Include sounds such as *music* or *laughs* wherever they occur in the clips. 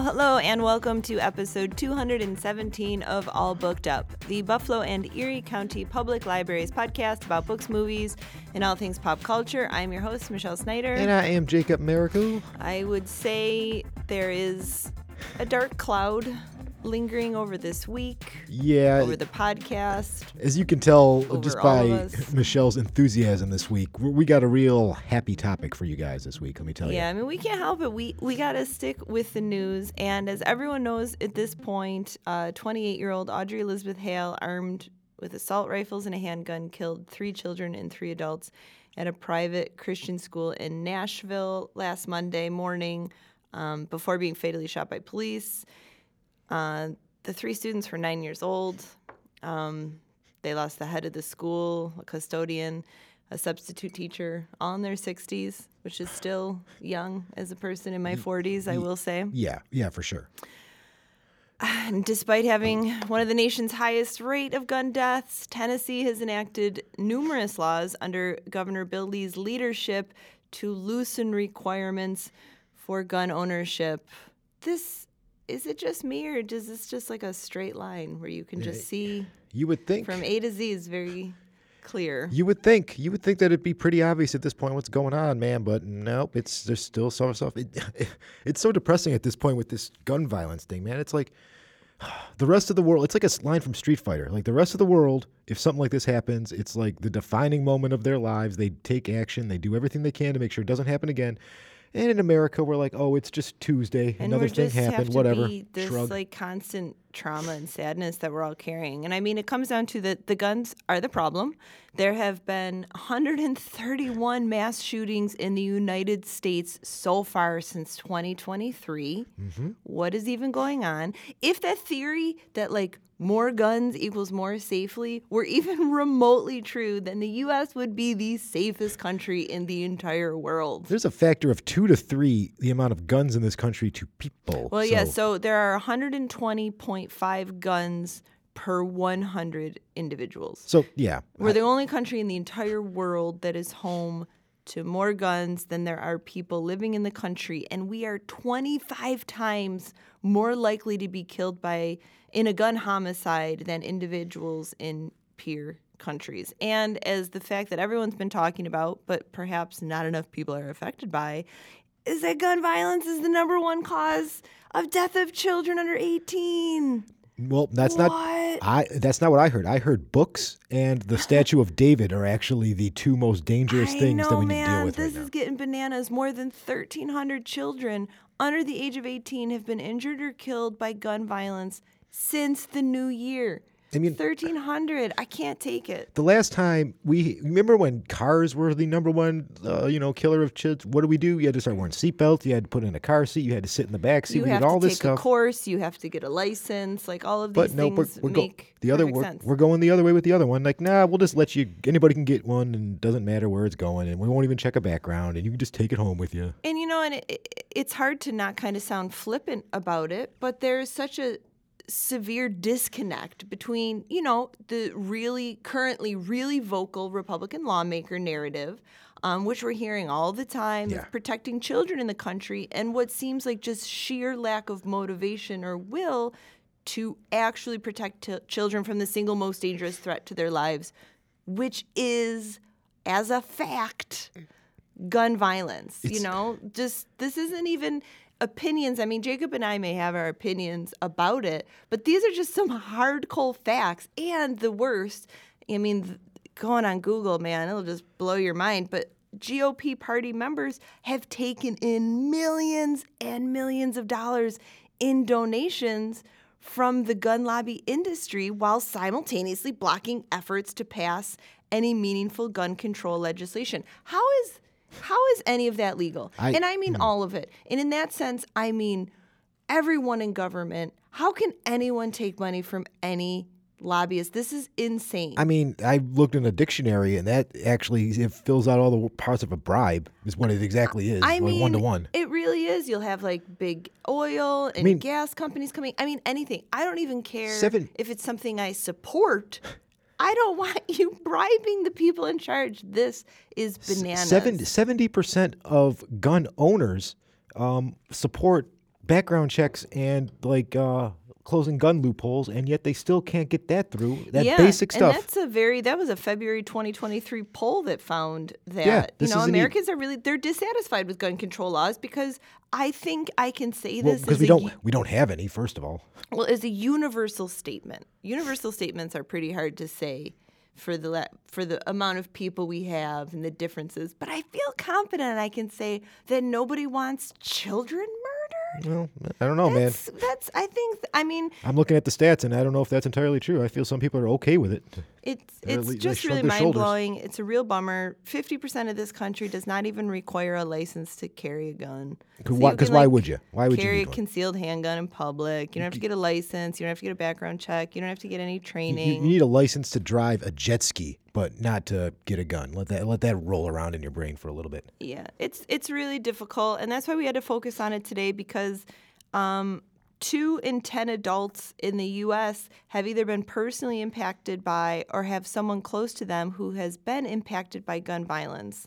Hello, hello, and welcome to episode 217 of All Booked Up, the Buffalo and Erie County Public Libraries podcast about books, movies, and all things pop culture. I'm your host, Michelle Snyder. And I am Jacob Marico. I would say there is a dark cloud lingering over this week, Yeah, over the podcast. as you can tell just by. *laughs* Michelle's enthusiasm this week, we got a real happy topic for you guys this week. Let me tell Yeah, you. Yeah, I mean, we can't help it. We we got to stick with the news. And as everyone knows at this point, 28 year old Audrey Elizabeth Hale, armed with assault rifles and a handgun, killed three children and three adults at a private Christian school in Nashville last Monday morning um, before being fatally shot by police. Uh, the three students were nine years old. Um, they lost the head of the school, a custodian, a substitute teacher, all in their 60s, which is still young as a person in my 40s, I will say. Yeah, yeah, for sure. *sighs* And despite having one of the nation's highest rate of gun deaths, Tennessee has enacted numerous laws under Governor Bill Lee's leadership to loosen requirements for gun ownership. This is it just me or does this just like a straight line where you can eh, just see You would think from A to Z is very clear. you would think you would think that it'd be pretty obvious at this point what's going on, man. But nope, it's there's still some stuff. It, *laughs* it's so depressing at this point with this gun violence thing, man. It's like *sighs* the rest of the world. It's like a line from Street Fighter. Like the rest of the world, if something like this happens, it's like the defining moment of their lives. They take action. They do everything they can to make sure it doesn't happen again. And in America, we're like, oh, it's just Tuesday. and Another thing happened. Whatever. this Shrug. like constant trauma and sadness that we're all carrying. And I mean, it comes down to that the guns are the problem. There have been 131 mass shootings in the United States so far since 2023. Mm-hmm. What is even going on? If that theory that like more guns equals more safely were even *laughs* remotely true, then the U.S. would be the safest country in the entire world. There's a factor of two to three the amount of guns in this country to people. Well, yeah, so there are 120.5 guns per 100 individuals. so yeah, We're the only country in the entire world that is home to more guns than there are people living in the country, and we are 25 times more likely to be killed by in a gun homicide than individuals in peer countries. And as the fact that everyone's been talking about, but perhaps not enough people are affected by, is that gun violence is the number one cause of death of children under 18. Well, that's not. What? I. That's not what I heard. I heard books and the *laughs* statue of David are actually the two most dangerous I things know, that we need man. to deal with this right is getting bananas. More than 1,300 children under the age of 18 have been injured or killed by gun violence since the new year. I mean- 1,300. I can't take it. The last time we remember when cars were the number one, uh, you know, killer of kids. What do we do? You had to start wearing seatbelts. You had to put in a car seat. You had to sit in the back seat. You we have did all to this take stuff. a course. You have to get a license. Like all of these but no, we're, we're go- the other we're, sense. we're going the other way with the other one. Like, nah, we'll just let you. Anybody can get one, and it doesn't matter where it's going, and we won't even check a background, and you can just take it home with you. And you know, and it, it, it's hard to not kind of sound flippant about it, but there's such a severe disconnect between, you know, the really currently really vocal Republican lawmaker narrative, um, which we're hearing all the time Yeah. protecting children in the country, and what seems like just sheer lack of motivation or will to actually protect t- children from the single most dangerous threat to their lives, which is, as a fact, gun violence. you know, just this isn't even opinions. I mean, Jacob and I may have our opinions about it, but these are just some hard, cold facts. And the worst, I mean, going on Google, man, it'll just blow your mind. But GOP party members have taken in millions and millions of dollars in donations from the gun lobby industry while simultaneously blocking efforts to pass any meaningful gun control legislation. How is how is any of that legal? I- and I mean all of it. And in that sense, I mean everyone in government. How can anyone take money from any lobbyist? This is insane. I mean, I looked in a dictionary, and that actually it fills out all the parts of a bribe. Is what it exactly is. I like mean, one to one. It really is. You'll have like big oil and mean- gas companies coming. I mean, anything. I don't even care Seven- if it's something I support. *laughs* I don't want *laughs* you bribing the people in charge. This is bananas. Seventy percent of gun owners um, support background checks and like uh, closing gun loopholes, and yet they still can't get that through. That yeah, basic stuff. And that's a very that was a February 2023 poll that found that Yeah, you know isn't e- Americans are really they're dissatisfied with gun control laws because I think I can say this because as we don't u- we don't have any. First of all, well as a universal statement. Universal statements are pretty hard to say for the la- for the amount of people we have and the differences, but I feel confident I can say that nobody wants children. Well, I don't know, man. That's, that's I think I mean I'm looking at the stats, and I don't know if that's entirely true. I feel some people are okay with it. It's it's they just really mind shoulders. blowing. It's a real bummer. Fifty percent of this country does not even require a license to carry a gun. So why- you can, why would you? Why would you carry a concealed handgun in public? You don't have to get a license. You don't have to get a background check. You don't have to get any You, training. you need a license to drive a jet ski, but not to get a gun. Let that let that roll around in your brain for a little bit. Yeah, it's it's really difficult, and that's why we had to focus on it today because um, two in ten adults in the U.S. have either been personally impacted by or have someone close to them who has been impacted by gun violence.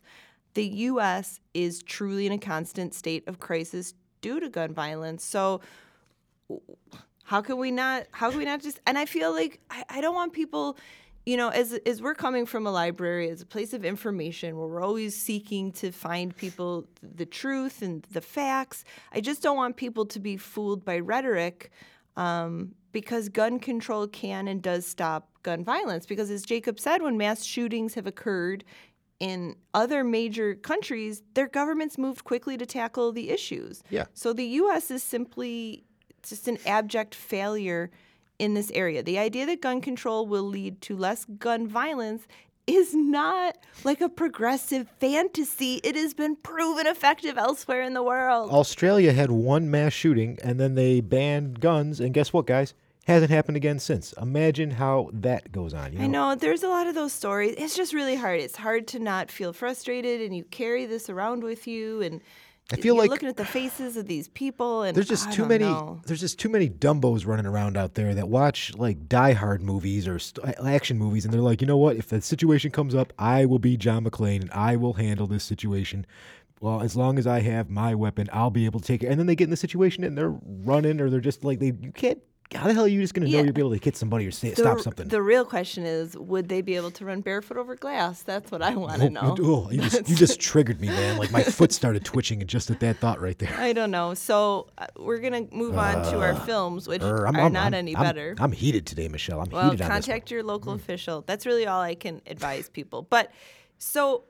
The U.S. is truly in a constant state of crisis due to gun violence. So how can we not how can we not just and i feel like i, I don't want people you know as as we're coming from a library as a place of information where we're always seeking to find people the truth and the facts i just don't want people to be fooled by rhetoric um, because gun control can and does stop gun violence because as jacob said when mass shootings have occurred in other major countries their governments moved quickly to tackle the issues Yeah. so the us is simply just an abject failure in this area. The idea that gun control will lead to less gun violence is not like a progressive fantasy. It has been proven effective elsewhere in the world. Australia had one mass shooting, and then they banned guns, and guess what, guys? Hasn't happened again since. Imagine how that goes on. You know? I know there's a lot of those stories. It's just really hard. It's hard to not feel frustrated, and you carry this around with you, and I feel you're like looking at the faces of these people, and There's just I too many. know. There's just too many dumbos running around out there that watch like Die Hard movies or st- action movies, and they're like, you know what? If the situation comes up, I will be John McClane and I will handle this situation. Well, as long as I have my weapon, I'll be able to take it. And then they get in the situation and they're running, or they're just like they. You can't. How the hell are you just gonna know Yeah. you'll be able to hit somebody or say, The- stop something? The real question is, would they be able to run barefoot over glass? That's what I want to know. Oh, you just, you just triggered me, man. Like my *laughs* foot started twitching just at that thought right there. I don't know. So uh, we're gonna move on to our films, which Err, are not any I'm- better. I'm heated today, Michelle. I'm well, heated on this one. Mm. contact your local official. That's really all I can advise people. But so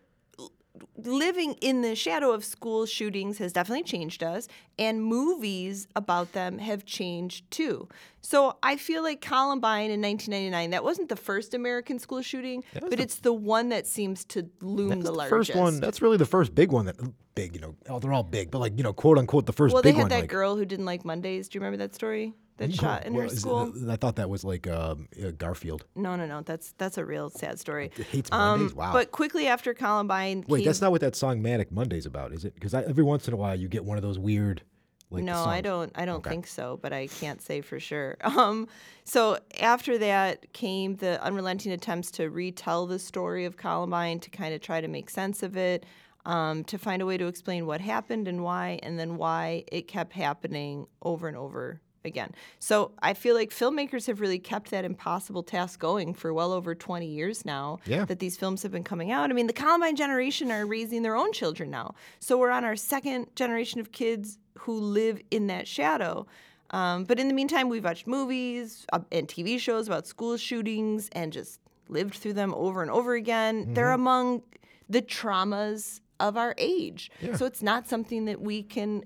living in the shadow of school shootings has definitely changed us, and movies about them have changed too. So I feel like Columbine in 1999, that wasn't the first American school shooting, but it's the one that seems to loom That's the the largest. first one. That's really the first big one. That big, you know. Oh, they're all big, but like you know, quote unquote, the first Well, they big had one. that like, girl who didn't like Mondays. Do you remember that story? That shot in Well, her it- school. I thought that was like um, uh, Garfield. No, no, no. That's that's a real sad story. Hates Um, Mondays. wow. But quickly after Columbine, Wait, came- that's not what that song "Manic Mondays" about, is it? Because every once in a while you get one of those weird. Like no, I don't. I don't Okay. think so, but I can't say for sure. *laughs* Um, so after that came the unrelenting attempts to retell the story of Columbine to kind of try to make sense of it, um, to find a way to explain what happened and why, and then why it kept happening over and over again. So I feel like filmmakers have really kept that impossible task going for well over 20 years now. Yeah. That these films have been coming out. I mean, the Columbine generation are raising their own children now. So we're on our second generation of kids who live in that shadow. Um, but in the meantime, we've watched movies uh, and TV shows about school shootings and just lived through them over and over again. They're among the traumas of our age. So it's not something that we can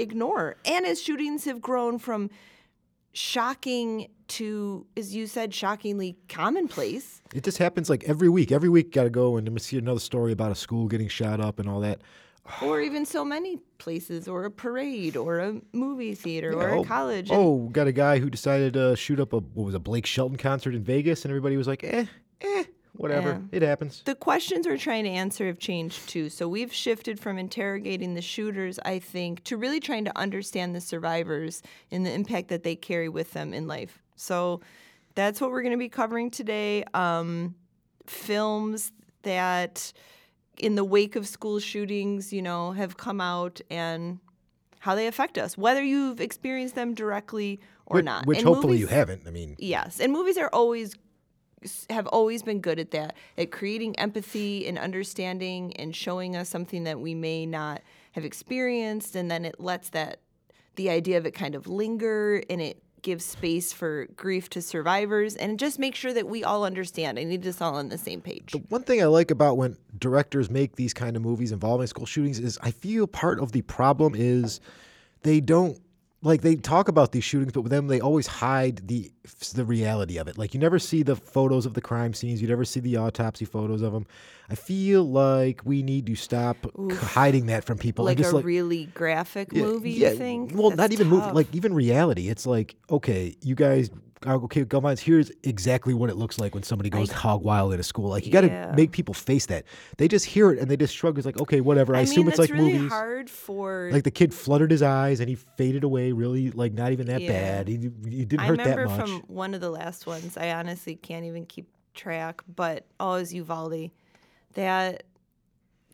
ignore. And as shootings have grown from shocking to, as you said, shockingly commonplace. It just happens like every week. Every week, got to go and see another story about a school getting shot up and all that. *sighs* or even so many places, or a parade, or a movie theater, or oh, a college. Oh, got a guy who decided to shoot up a what was a Blake Shelton concert in Vegas, and everybody was like, "Eh, eh, whatever. Yeah. It happens." the questions we're trying to answer have changed too. So we've shifted from interrogating the shooters, I think, to really trying to understand the survivors and the impact that they carry with them in life. So that's what we're going to be covering today. Um, films that, in the wake of school shootings, you know, have come out and how they affect us, whether you've experienced them directly or which, not. which And hopefully you haven't. I mean, Yes, and movies are always have always been good at that, at creating empathy and understanding and showing us something that we may not have experienced, and then it lets that the idea of it kind of linger and it gives space for grief to survivors and just make sure that we all understand and need us all on the same page. The one thing I like about when directors make these kind of movies involving school shootings is I feel part of the problem is they don't like they talk about these shootings, but with them they always hide the the reality of it. Like you never see the photos of the crime scenes, you never see the autopsy photos of them. I feel like we need to stop hiding that from people. like just a like, really graphic yeah, movie, yeah, you think? Well, not That's even movie, like even reality. It's like, okay, you guys, okay, violence. Here's exactly what it looks like when somebody goes hog wild at a school. Like you got to Yeah. make people face that. They just hear it and they just shrug. It's like, okay, whatever. I, I assume it's like really movies. hard for Like the kid fluttered his eyes and he faded away. Really, like not even that Yeah. bad. He, he didn't I hurt that remember much. from one of the last ones. I honestly can't even keep track, but oh, it was Uvalde. That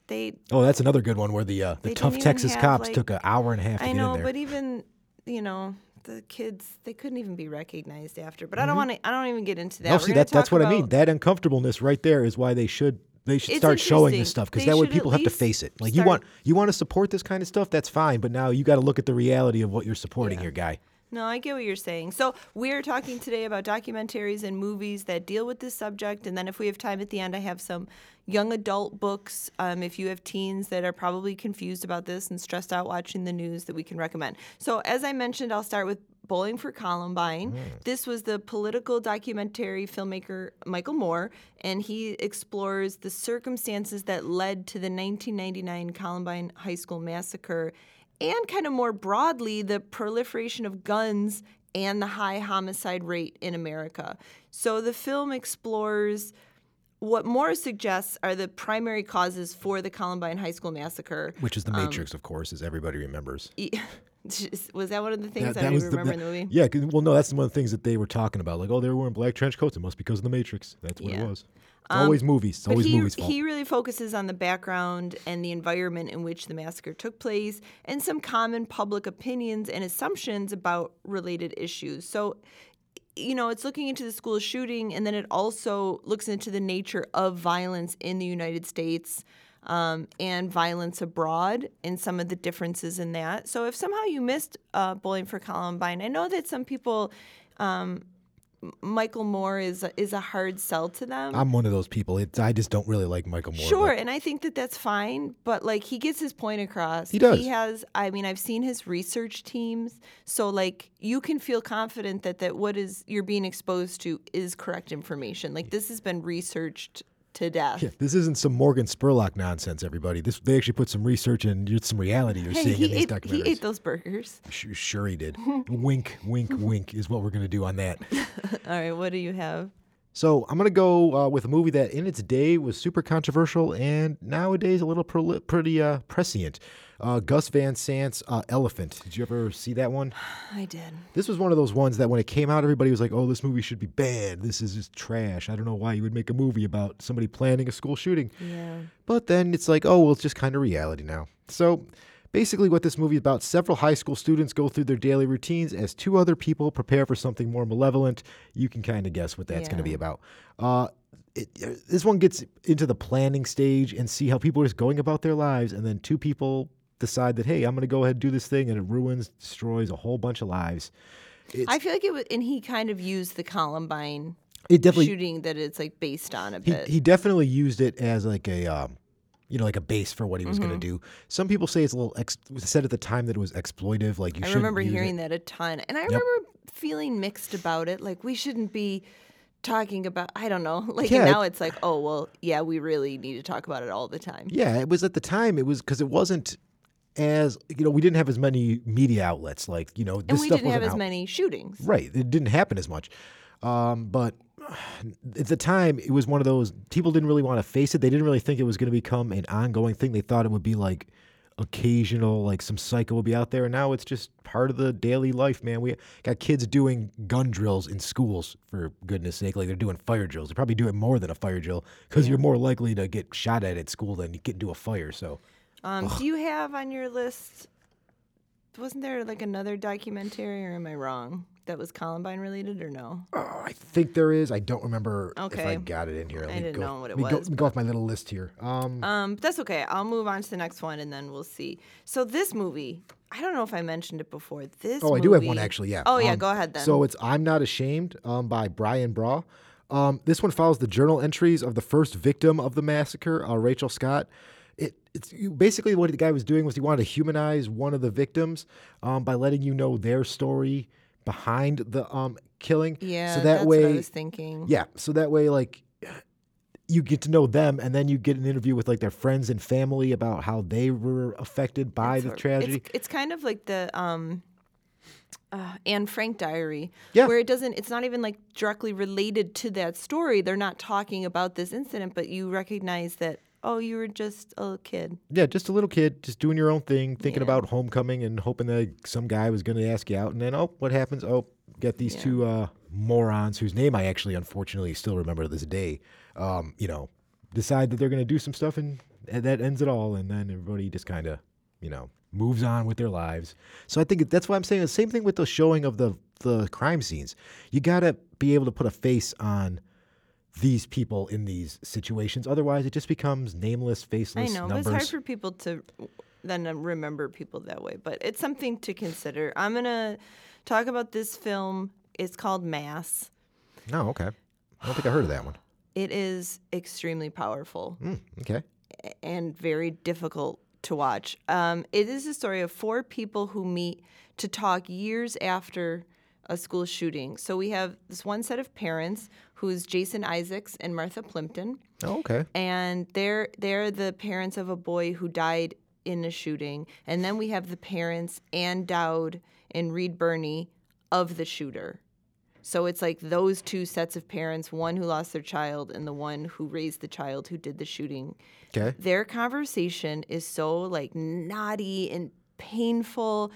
they, oh, that's another good one where the uh, the tough Texas cops like- took an hour and a half to I get know, but even you know the kids, they couldn't even be recognized after. But I Mm-hmm. don't want to. I don't even get into that. no, We're see that that's what I mean. That uncomfortableness right there is why they should they should It's start showing this stuff because that way people have to face it. Like you want you want to support this kind of stuff, that's fine, but now you got to look at the reality of what you're supporting Yeah. here, guy. No, I get what you're saying. So we're talking today about documentaries and movies that deal with this subject, and then if we have time at the end, I have some young adult books. Um, if you have teens that are probably confused about this and stressed out watching the news, that we can recommend. So as I mentioned, I'll start with Bowling for Columbine. This was the political documentary filmmaker Michael Moore, and he explores the circumstances that led to the 1999 Columbine High School massacre and kind of more broadly, the proliferation of guns and the high homicide rate in America. So the film explores what Moore suggests are the primary causes for the Columbine High School massacre. Which is the um, Matrix, of course, as everybody remembers. *laughs* E- Was that one of the things That- I don't was even the- remember in the movie? Yeah, well, no, that's one of the things that they were talking about. Like, oh, they were wearing black trench coats. It must be because of the Matrix. That's what Yeah. it was. It's always movies. It's always he, movies' fault. he really focuses on the background and the environment in which the massacre took place and some common public opinions and assumptions about related issues. So, you know, it's looking into the school shooting and then it also looks into the nature of violence in the United States. Um, and violence abroad and some of the differences in that. So, if somehow you missed uh, Bowling for Columbine, I know that some people, um, Michael Moore is a, is a hard sell to them. I'm one of those people. It, I just don't really like Michael Moore. Sure, but- and I think that that's fine, but like he gets his point across. He does. He has I mean, I've seen his research teams, so like you can feel confident that that what is you're being exposed to is correct information. Like this has been researched to death. Yeah, this isn't some Morgan Spurlock nonsense, everybody. This they actually put some research and some reality you're Hey, seeing in these ate, documentaries. he ate those burgers. Sh- Sure, he did. wink, wink, *laughs* wink is what we're gonna do on that. *laughs* All right, what do you have? So I'm gonna go uh, with a movie that in its day was super controversial and nowadays a little proli- pretty uh, prescient. Uh, Gus Van Sant's uh, Elephant. Did you ever see that one? I did. This was one of those ones that when it came out, everybody was like, "Oh, this movie should be banned. This is just trash. I don't know why you would make a movie about somebody planning a school shooting." Yeah. But then it's like, oh, well, it's just kind of reality now. So basically, what this movie is about several high school students go through their daily routines as two other people prepare for something more malevolent. You can kind of guess what that's going to be about. Uh, it, this one gets into the planning stage and see how people are just going about their lives, and then two people decide that, hey, I'm going to go ahead and do this thing, and it ruins, destroys a whole bunch of lives. It's, I feel like it was, and he kind of used the Columbine it definitely shooting that it's like based on a he, bit. he definitely used it as like a um, you know like a base for what he was Mm-hmm. going to do some people say it's a little ex- said at the time that it was exploitive like you I remember hearing that a ton. And I remember feeling mixed about it. Like, we shouldn't be talking about, I don't know. *laughs* Like, Yeah, and now it's like, oh, well, yeah, we really need to talk about it all the time. yeah it was at the time it was because it wasn't as you know we didn't have as many media outlets like you know this And we stuff didn't have as out. many shootings. right it didn't happen as much. Um, but *sighs* at the time it was one of those people didn't really want to face it. They didn't really think it was going to become an ongoing thing. They thought it would be like occasional like some psycho would be out there. And now it's just part of the daily life man. We got kids doing gun drills in schools for goodness sake. Like they're doing fire drills. They're probably doing more than a fire drill because you're more likely to get shot at at school than you get into a fire. So Um, do you have on your list wasn't there like another documentary, or am I wrong? That was Columbine related, or no? Oh, I think there is. I don't remember if I Okay. got it in here. Let me didn't go, know what it let me go- was, let me go off my little list here. Um, Um, but that's okay. I'll move on to the next one, and then we'll see. So this movie, I don't know if I mentioned it before. This. oh, I do have one movie- actually. Yeah. Oh yeah, Um, go ahead then. So it's I'm Not Ashamed um, by Brian Baugh. Um, this one follows the journal entries of the first victim of the massacre, uh, Rachel Scott. It, it's you- basically what the guy was doing was he wanted to humanize one of the victims um, by letting you know their story behind the um, killing. yeah, so that that's way, what I was thinking. yeah, so that way, like, you get to know them, and then you get an interview with like their friends and family about how they were affected by the tragedy. It's, it's kind of like the um, uh, Anne Frank diary, Yeah. where it doesn't. It's not even like directly related to that story. They're not talking about this incident, but you recognize that. Oh, you were just a little kid. Yeah, just a little kid, just doing your own thing, thinking Yeah. about homecoming and hoping that some guy was going to ask you out. And then, oh, what happens? Oh, get these Yeah. two uh, morons whose name I actually, unfortunately, still remember to this day. Um, you know, decide that they're going to do some stuff, and, and that ends it all. And then everybody just kind of, you know, moves on with their lives. So I think that's why I'm saying the same thing with the showing of the the crime scenes. You got to be able to put a face on these people in these situations. Otherwise, it just becomes nameless, faceless I know, numbers. it's hard for people to then remember people that way. But it's something to consider. I'm gonna talk about this film. It's called Mass. No, okay. I don't think I heard of that one. *sighs* It is extremely powerful. Mm, okay. and very difficult to watch. Um, it is a story of four people who meet to talk years after a school shooting. So we have this one set of parents who's Jason Isaacs and Martha Plimpton, Oh, okay. and they're they're the parents of a boy who died in a shooting. And then we have the parents Ann Dowd and Reed Birney of the shooter. So it's like those two sets of parents, one who lost their child and the one who raised the child who did the shooting Okay. their conversation is so like knotty and painful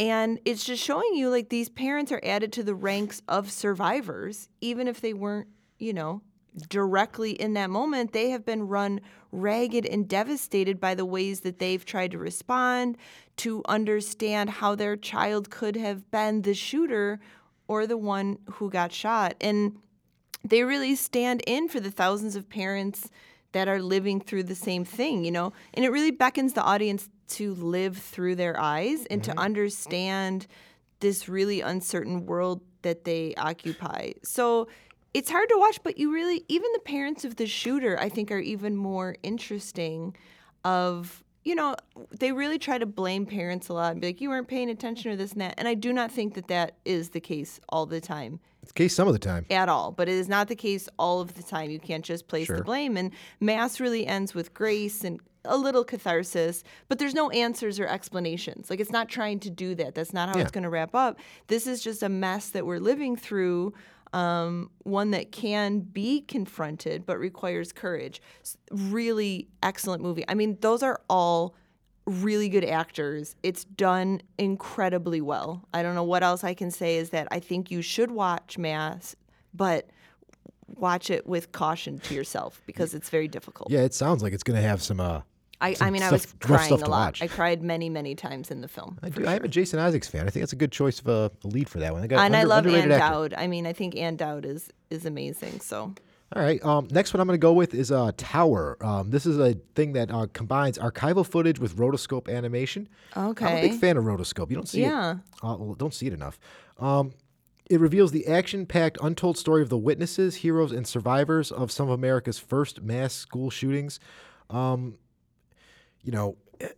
and it's just showing you like these parents are added to the ranks of survivors even if they weren't you know directly in that moment they have been run ragged and devastated by the ways that they've tried to respond to understand how their child could have been the shooter or the one who got shot and they really stand in for the thousands of parents that are living through the same thing, you know? And it really beckons the audience to live through their eyes and to mm-hmm. understand this really uncertain world that they occupy. So it's hard to watch, but you really, even the parents of the shooter, I think, are even more interesting. Of, you know, they really try to blame parents a lot and be like, you weren't paying attention or this and that. And I do not think that that is the case all the time It's the case some of the time. at all, but it is not the case all of the time. You can't just place Sure. the blame. And Mass really ends with grace and a little catharsis, but there's no answers or explanations. Like it's not trying to do that. That's not how Yeah. it's going to wrap up. This is just a mess that we're living through. Um, one that can be confronted but requires courage. Really excellent movie. I mean, those are all really good actors. It's done incredibly well. I don't know what else I can say is that I think you should watch Mass, but watch it with caution to yourself because it's very difficult. Yeah, it sounds like it's going to have some. Uh, I, I mean, I was crying a lot. I cried many, many times in the film. I, do, I am a. Jason Isaacs fan. I think that's a good choice of a, a lead for that one. And I love Ann. Dowd. I mean, I think Ann Dowd is is amazing. So All right. Um, next one I'm going to go with is uh, Tower. Um, this is a thing that uh, combines archival footage with rotoscope animation. Okay. I'm a big fan of rotoscope. You don't see it. yeah, Uh, well, don't see it enough. Um, it reveals the action-packed, untold story of the witnesses, heroes, and survivors of some of America's first mass school shootings. Um, you know, it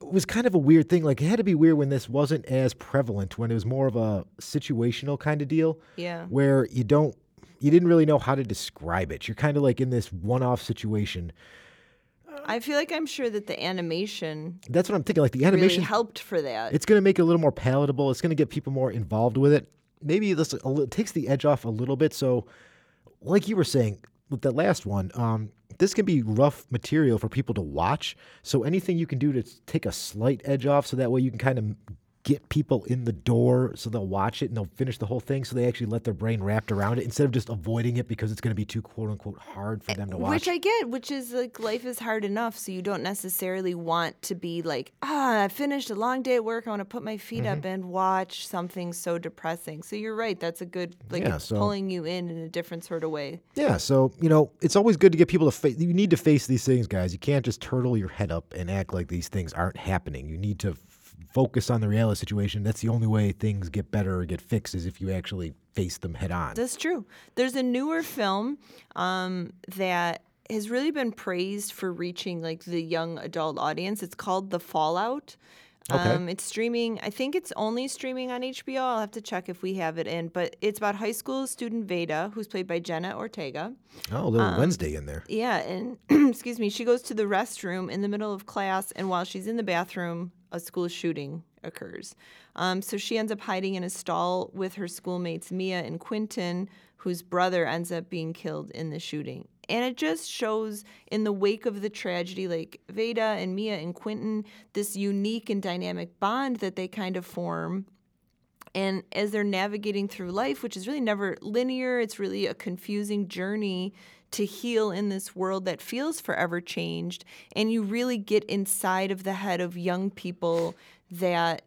was kind of a weird thing. Like it had to be weird when this wasn't as prevalent, when it was more of a situational kind of deal, yeah. where you don't, you didn't really know how to describe it. You're kind of like in this one-off situation. I feel like I'm sure that the animation That's what I'm thinking. Like the really animation, helped for that. it's going to make it a little more palatable. It's going to get people more involved with it. Maybe this a takes the edge off a little bit. So, like you were saying with that last one, um, this can be rough material for people to watch. So anything you can do to take a slight edge off, so that way you can kind of get people in the door so they'll watch it and they'll finish the whole thing so they actually let their brain wrapped around it instead of just avoiding it because it's going to be too quote unquote hard for them to watch. Which I get, which is like life is hard enough, so you don't necessarily want to be like, ah, I finished a long day at work. I want to put my feet Mm-hmm. up and watch something so depressing. So you're right. That's a good like Yeah, so- pulling you in in a different sort of way. Yeah, so you know, it's always good to get people to face. You need to face these things, guys. You can't just turtle your head up and act like these things aren't happening. You need to focus on the reality situation. That's the only way things get better or get fixed is if you actually face them head on. That's true. There's a newer film um, that has really been praised for reaching like the young adult audience. It's called The Fallout. Okay. Um, it's streaming. I think it's only streaming on HBO. I'll have to check if we have it in. But it's about high school student Veda, who's played by Jenna Ortega. oh, a little Wednesday in there. Yeah, and *clears throat* excuse me, she goes to the restroom in the middle of class, and while she's in the bathroom, a school shooting occurs. Um, so she ends up hiding in a stall with her schoolmates Mia and Quinton, whose brother ends up being killed in the shooting. And it just shows in the wake of the tragedy, like Veda and Mia and Quinton, this unique and dynamic bond that they kind of form and as they're navigating through life, which is really never linear, it's really a confusing journey to heal in this world that feels forever changed. And you really get inside of the head of young people that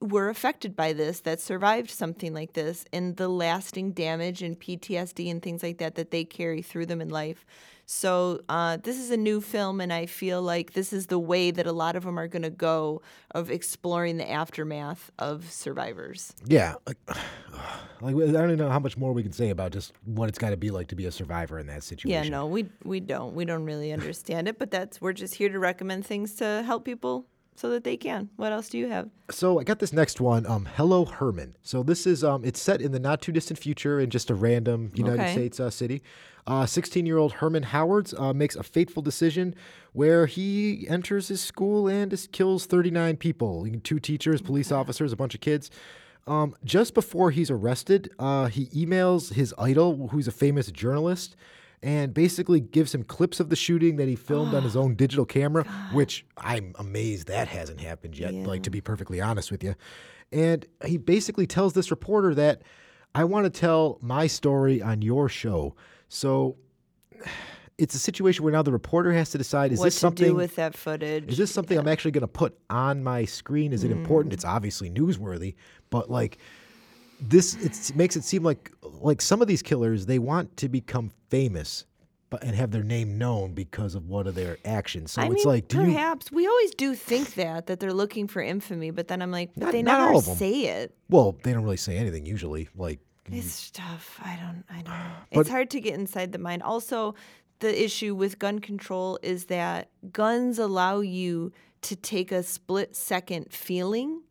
were affected by this, that survived something like this, and the lasting damage and PTSD and things like that that they carry through them in life. So uh, this is a new film, and I feel like this is the way that a lot of them are going to go of exploring the aftermath of survivors. Yeah, like, *sighs* like I don't even know how much more we can say about just what it's got to be like to be a survivor in that situation. Yeah, no, we we don't we don't really understand it, but that's we're just here to recommend things to help people so that they can. What else do you have? So I got this next one. Um, Hello Herman. So this is um, it's set in the not too distant future in just a random United Okay. States uh, city. Uh, 16-year-old Herman Howards uh, makes a fateful decision where he enters his school and kills 39 people, two teachers, police officers, a bunch of kids. Um, just before he's arrested, uh, he emails his idol, who's a famous journalist, and basically gives him clips of the shooting that he filmed on his own *gasps* digital camera, which I'm amazed that hasn't happened yet, like to be perfectly honest with you. And he basically tells this reporter that I want to tell my story on your show. So *sighs* it's a situation where now the reporter has to decide is what this to something do with that footage? is this something I'm actually going to put on my screen? Is it hmm. important? It's obviously newsworthy, but like this, it makes it seem like like some of these killers they want to become famous, but and have their name known because of one of their actions. So I it's mean, like, do you? perhaps we always do think that that they're looking for infamy, but then I'm like, but Not- they not never all of 'em. say it. Well, they don't really say anything usually. Like, It's tough. I don't. I don't. know. But- it's hard to get inside the mind. Also, the issue with gun control is that guns allow you to take a split second feeling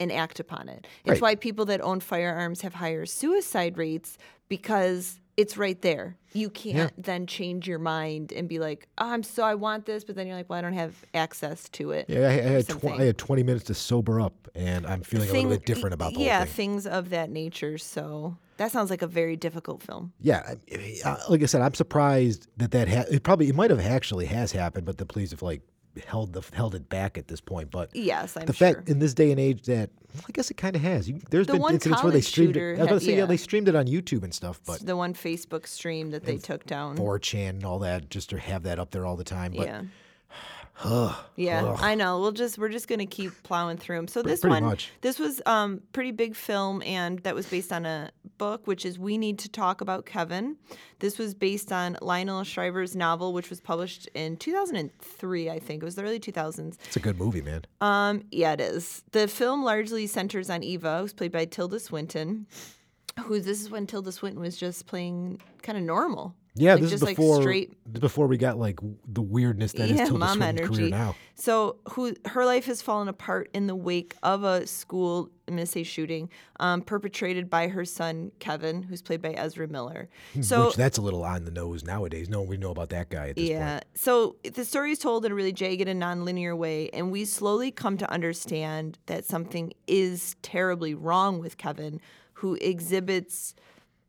and act upon it. It's Right. why people that own firearms have higher suicide rates because it's right there. You can't then change your mind and be like, oh, "I'm so I want this," but then you're like, "Well, I don't have access to it." yeah, I, I had tw- I had 20 minutes to sober up, and I'm feeling a little bit different about the yeah whole thing. things of that nature. So that sounds like a very difficult film. Yeah, I- I- uh, like I said, I'm surprised that that ha- it probably it might have actually has happened, but the police have like held the held it back at this point. But Yes, I'm the sure. fact in this day and age that well, I guess it kind of has. You, there's The been incidents where they streamed it. I was gonna say yeah. yeah. they streamed it on YouTube and stuff, but the one Facebook stream that they took down. 4chan and all that just to have that up there all the time. But yeah. Yeah, I know. We'll just we're just gonna keep plowing through them. So this pretty one, much. this was um pretty big film, and that was based on a book, which is We Need to Talk About Kevin. This was based on Lionel Shriver's novel, which was published in 2003, I think. It was the early 2000s. it's a good movie, man. Um, yeah, it is. The film largely centers on Eva, who's played by Tilda Swinton. Who this is when Tilda Swinton was just playing kind of normal. Yeah, Like, this is before like straight before we got like the weirdness that is yeah, Tilda mom Swinton's career energy. now. So who her life has fallen apart in the wake of a school, I'm gonna say shooting, um, perpetrated by her son Kevin, who's played by Ezra Miller. So Hmm, Which that's a little on the nose nowadays. No, one we know about that guy at this point. yeah. So the story is told in a really jagged and nonlinear way, and we slowly come to understand that something is terribly wrong with Kevin, who exhibits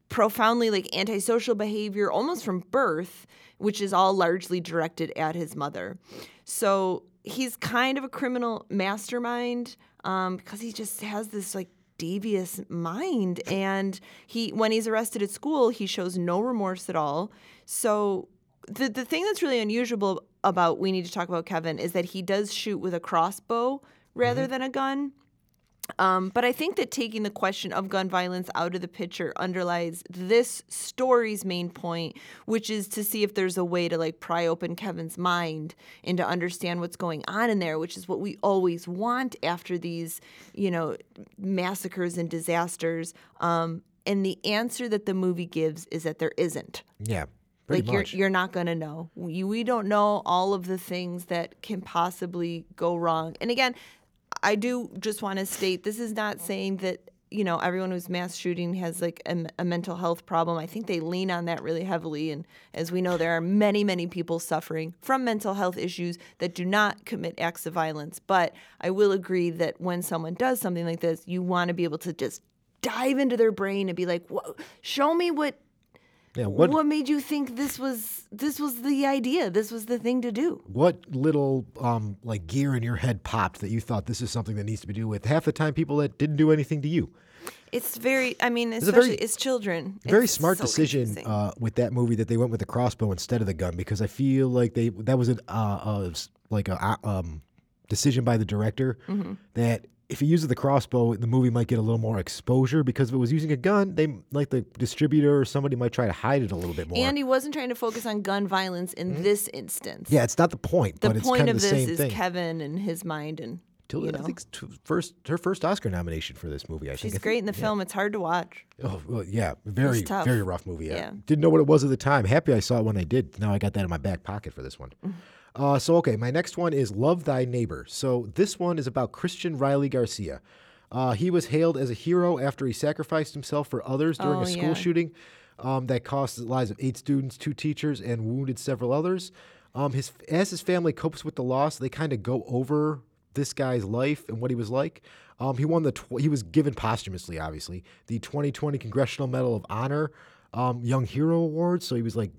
profoundly like antisocial behavior almost from birth, which is all largely directed at his mother. So he's kind of a criminal mastermind um, because he just has this like devious mind. And he when he's arrested at school he shows no remorse at all. So the the thing that's really unusual about we need to talk about Kevin is that he does shoot with a crossbow rather than a gun um, but I think that taking the question of gun violence out of the picture underlies this story's main point, which is to see if there's a way to like pry open Kevin's mind and to understand what's going on in there, which is what we always want after these, you know, massacres and disasters. Um, and the answer that the movie gives is that there isn't Yeah. Pretty like you're you're not going to know. We, we don't know all of the things that can possibly go wrong. And again, I do just want to state this is not saying that you know everyone who's mass shooting has like a, a mental health problem. I think they lean on that really heavily and as we know there are many many people suffering from mental health issues that do not commit acts of violence. But I will agree that when someone does something like this, you want to be able to just dive into their brain and be like, "Whoa, show me what yeah. What what made you think this was this was the idea? This was the thing to do? what little um like gear in your head popped that you thought this is something that needs to be do with half the time people that didn't do anything to you. It's very. I mean, a especially very- it's children. Very It's smart so decision uh, with that movie that they went with the crossbow instead of the gun because I feel like they that was an uh, uh like a uh, um decision by the director Mm-hmm. that if he uses the crossbow the movie might get a little more exposure because if it was using a gun they like the distributor or somebody might try to hide it a little bit more. and he wasn't trying to focus on gun violence in this instance. Mm-hmm. yeah, it's not the point, The but it's point kind of of the this is thing. Kevin and his mind, and Tilda, you I think first her first Oscar nomination for this movie. I think she's great in the film. It's hard to watch. Oh well, yeah, very tough. very rough movie. Yeah. Yeah. didn't know what it was at the time. Happy I saw it when I did. Now I got that in my back pocket for this one. Uh, so okay, my next one is Love Thy Neighbor. So this one is about Christian Riley Garcia. Uh, he was hailed as a hero after he sacrificed himself for others during Oh, a school yeah. shooting um, that cost the lives of eight students, two teachers, and wounded several others. Um, his as his family copes with the loss, they kind of go over this guy's life and what he was like. Um, he won the tw- he was given posthumously, obviously, the 2020 Congressional Medal of Honor, um, Young Hero Award. So he was like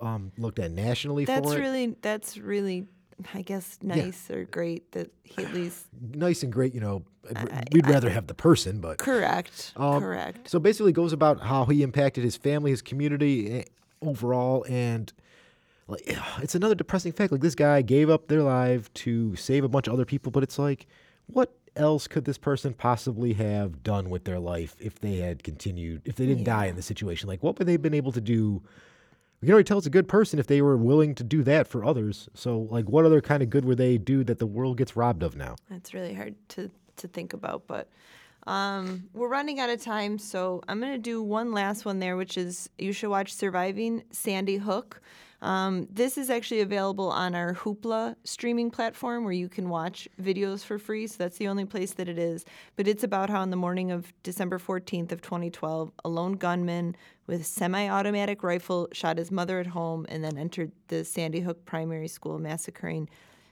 um, looked at nationally That's for it. really that's really, I guess, nice or great that he at least *sighs* nice and great. You know, we'd rather have the person, but correct, Um, correct. So basically, goes about how he impacted his family, his community eh, overall, and like *sighs* it's another depressing fact. Like this guy gave up their life to save a bunch of other people, but it's like, what else could this person possibly have done with their life if they had continued, if they didn't die in the situation? Like, what would they have been able to do? We can already tell it's a good person if they were willing to do that for others. So, like, what other kind of good would they do that the world gets robbed of now? That's really hard to, to think about, but um, we're running out of time, so I'm going to do one last one there, which is you should watch Surviving Sandy Hook. Um, this is actually available on our Hoopla streaming platform where you can watch videos for free. So that's the only place that it is. But it's about how on the morning of December 14th of 2012, a lone gunman with a semi-automatic rifle shot his mother at home and then entered the Sandy Hook Primary School, massacring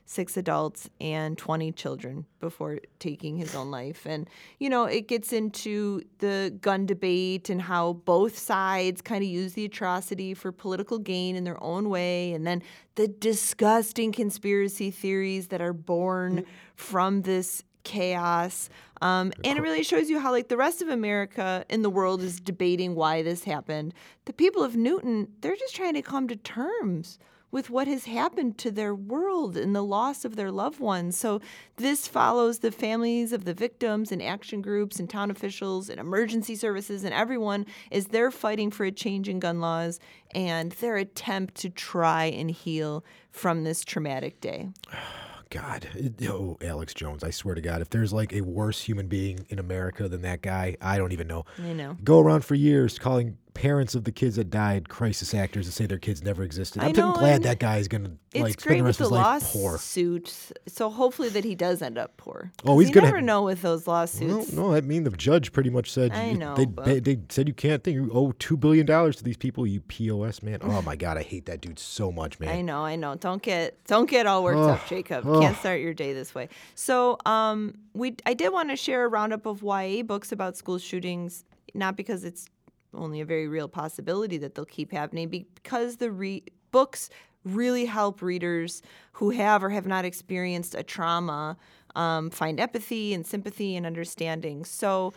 six adults and 20 children before taking his own life. And, you know, it gets into the gun debate and how both sides kind of use the atrocity for political gain in their own way. And then the disgusting conspiracy theories that are born from this chaos. Um, and it really shows you how, like, the rest of America in the world is debating why this happened. The people of Newtown, they're just trying to come to terms with what has happened to their world and the loss of their loved ones. So, this follows the families of the victims and action groups and town officials and emergency services and everyone as they're fighting for a change in gun laws and their attempt to try and heal from this traumatic day. *sighs* God, oh, Alex Jones, I swear to God, if there's like a worse human being in America than that guy, I don't even know. You know. Go around for years calling parents of the kids that died crisis actors and say their kids never existed. I'm know, glad that guy is gonna like spend the rest the of his life poor. lawsuits. So hopefully that he does end up poor. Oh, he's gonna never have- know with those No, lawsuits. no, I mean the judge pretty much said I you- know, they, they they said you can't think you owe two billion dollars to these people. You pos man. Oh my God, I hate that dude so much, man. I know, I know. Don't get don't get all worked up, *sighs* Jacob. *sighs* Can't start your day this way. So, um, we I did want to share a roundup of YA books about school shootings, not because it's only a very real possibility that they'll keep happening because the re- books really help readers who have or have not experienced a trauma um, find empathy and sympathy and understanding. So.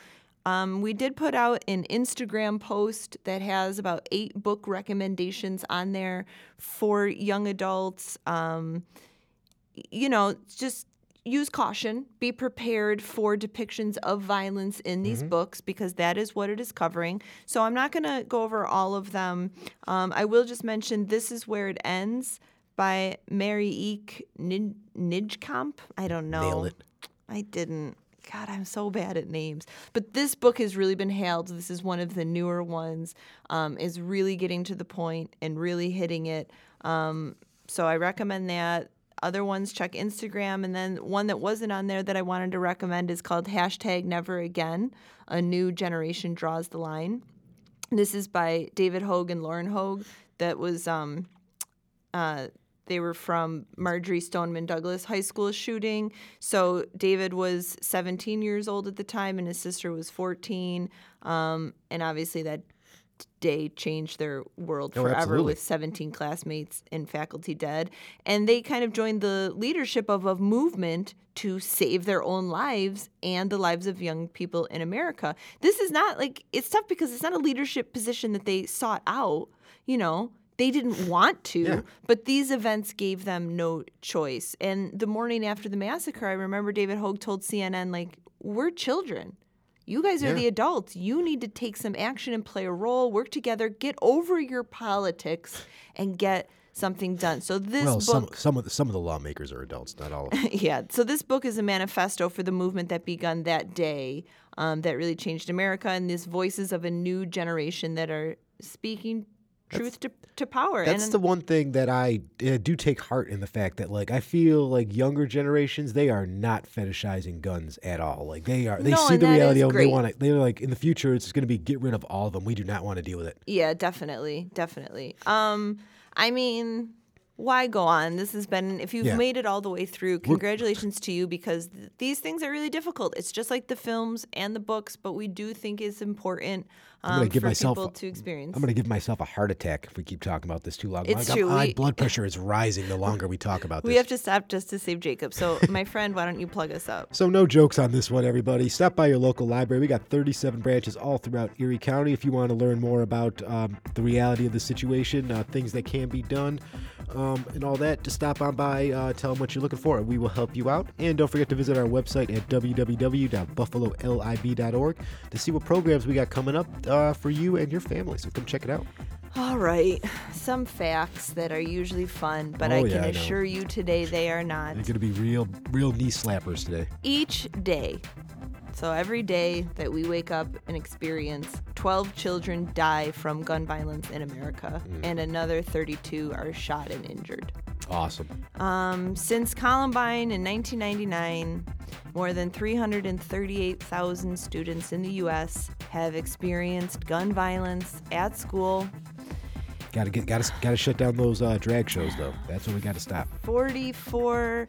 Um, we did put out an Instagram post that has about eight book recommendations on there for young adults. Um, you know, just use caution, be prepared for depictions of violence in these Mm-hmm. books because that is what it is covering. So I'm not going to go over all of them. Um, I will just mention This Is Where It Ends by Mary Eek Nid- Nijkamp. I don't know. Nailed it. I didn't. God, I'm so bad at names. But this book has really been hailed. This is one of the newer ones. Um, is really getting to the point and really hitting it. Um, so I recommend that. Other ones, check Instagram. And then one that wasn't on there that I wanted to recommend is called hashtag Never Again. A new generation draws the line. This is by David Hogg and Lauren Hogg. That was um, uh, they were from Marjory Stoneman Douglas High School shooting. So David was 17 years old at the time, and his sister was 14. Um, and obviously, that day changed their world Oh, forever absolutely. with 17 classmates and faculty dead. And they kind of joined the leadership of a movement to save their own lives and the lives of young people in America. This is not like, it's tough because it's not a leadership position that they sought out, you know. They didn't *sighs* want to, Yeah. but these events gave them no choice. And the morning after the massacre, I remember David Hogg told CNN, like, we're children. You guys are Yeah. the adults. You need to take some action and play a role, work together, get over your politics, and get something done. So this Well, some book, some of the some of the lawmakers are adults, not all of them. *laughs* yeah. So this book is a manifesto for the movement that begun that day, um, that really changed America, and these voices of a new generation that are speaking truth to, to power. That's and the one thing that I uh, do take heart in the fact that like I feel like younger generations they are not fetishizing guns at all. Like they are they No, see the reality of them. They want to. They're like in the future it's going to be get rid of all of them. We do not want to deal with it. Yeah, definitely, definitely. Um, I mean, why go on? This has been. If you've Yeah. made it all the way through, congratulations to you because th- these things are really difficult. It's just like the films and the books, but we do think it's important gonna um, give for myself people to experience. I'm going to give myself a heart attack if we keep talking about this too long. It's Like, true, My we- blood pressure is rising the longer we talk about this. we have to stop just to save Jacob. So, *laughs* my friend, why don't you plug us up? So no jokes on this one, everybody. Stop by your local library. We got 37 branches all throughout Erie County. If you want to learn more about um, the reality of the situation, uh, things that can be done, um, and all that, just stop on by, uh, tell them what you're looking for, and we will help you out. And don't forget to visit our website at www.buffalolib.org to see what programs we got coming up uh, for you and your family. So come check it out. All right, some facts that are usually fun, but I Oh, can yeah, I assure you today they are not. They're going to be real, real knee slappers today. each day. So every day that we wake up and experience, 12 children die from gun violence in America, and another 32 are shot and injured. Awesome. Um, since Columbine in 1999, more than 338,000 students in the U.S. have experienced gun violence at school. Got to get, got to, got to shut down those uh, drag shows though. That's what we got to stop. 44%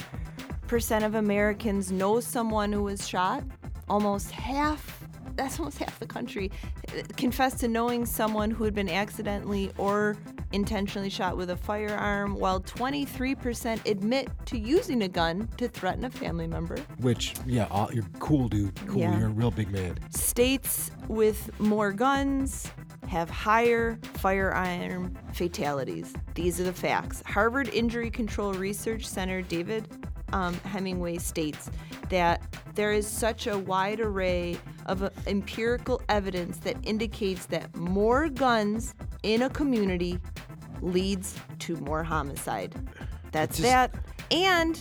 of Americans know someone who was shot. Almost half, that's almost half the country, uh, confessed to knowing someone who had been accidentally or intentionally shot with a firearm, while 23% admit to using a gun to threaten a family member. Which, yeah, you're cool, dude. Cool. Yeah. You're a real big man. States with more guns have higher firearm fatalities. These are the facts. Harvard Injury Control Research Center David um, Hemenway states that there is such a wide array of uh, empirical evidence that indicates that more guns in a community leads to more homicide. That's just- that. And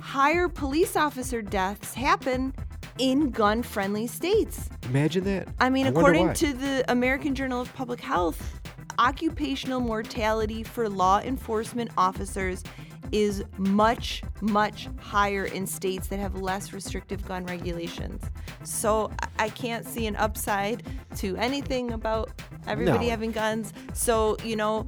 higher police officer deaths happen in gun friendly states. Imagine that. I mean, wonder according to the American Journal of Public Health, occupational mortality for law enforcement officers is much, much higher in states that have less restrictive gun regulations. So I- I can't see an upside to anything about everybody No. having guns. So, you know,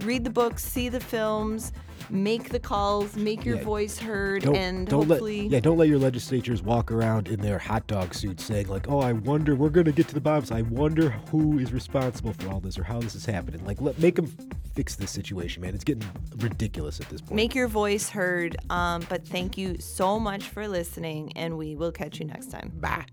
read the books, see the films, make the calls, make your Yeah. voice heard, Don't, and don't hopefully. let yeah don't let your legislatures walk around in their hot dog suits saying like oh I wonder we're gonna get to the bottom I wonder who is responsible for all this or how this is happening like let make them fix this situation man it's getting ridiculous at this point Make your voice heard. Um, but thank you so much for listening, and we will catch you next time. bye.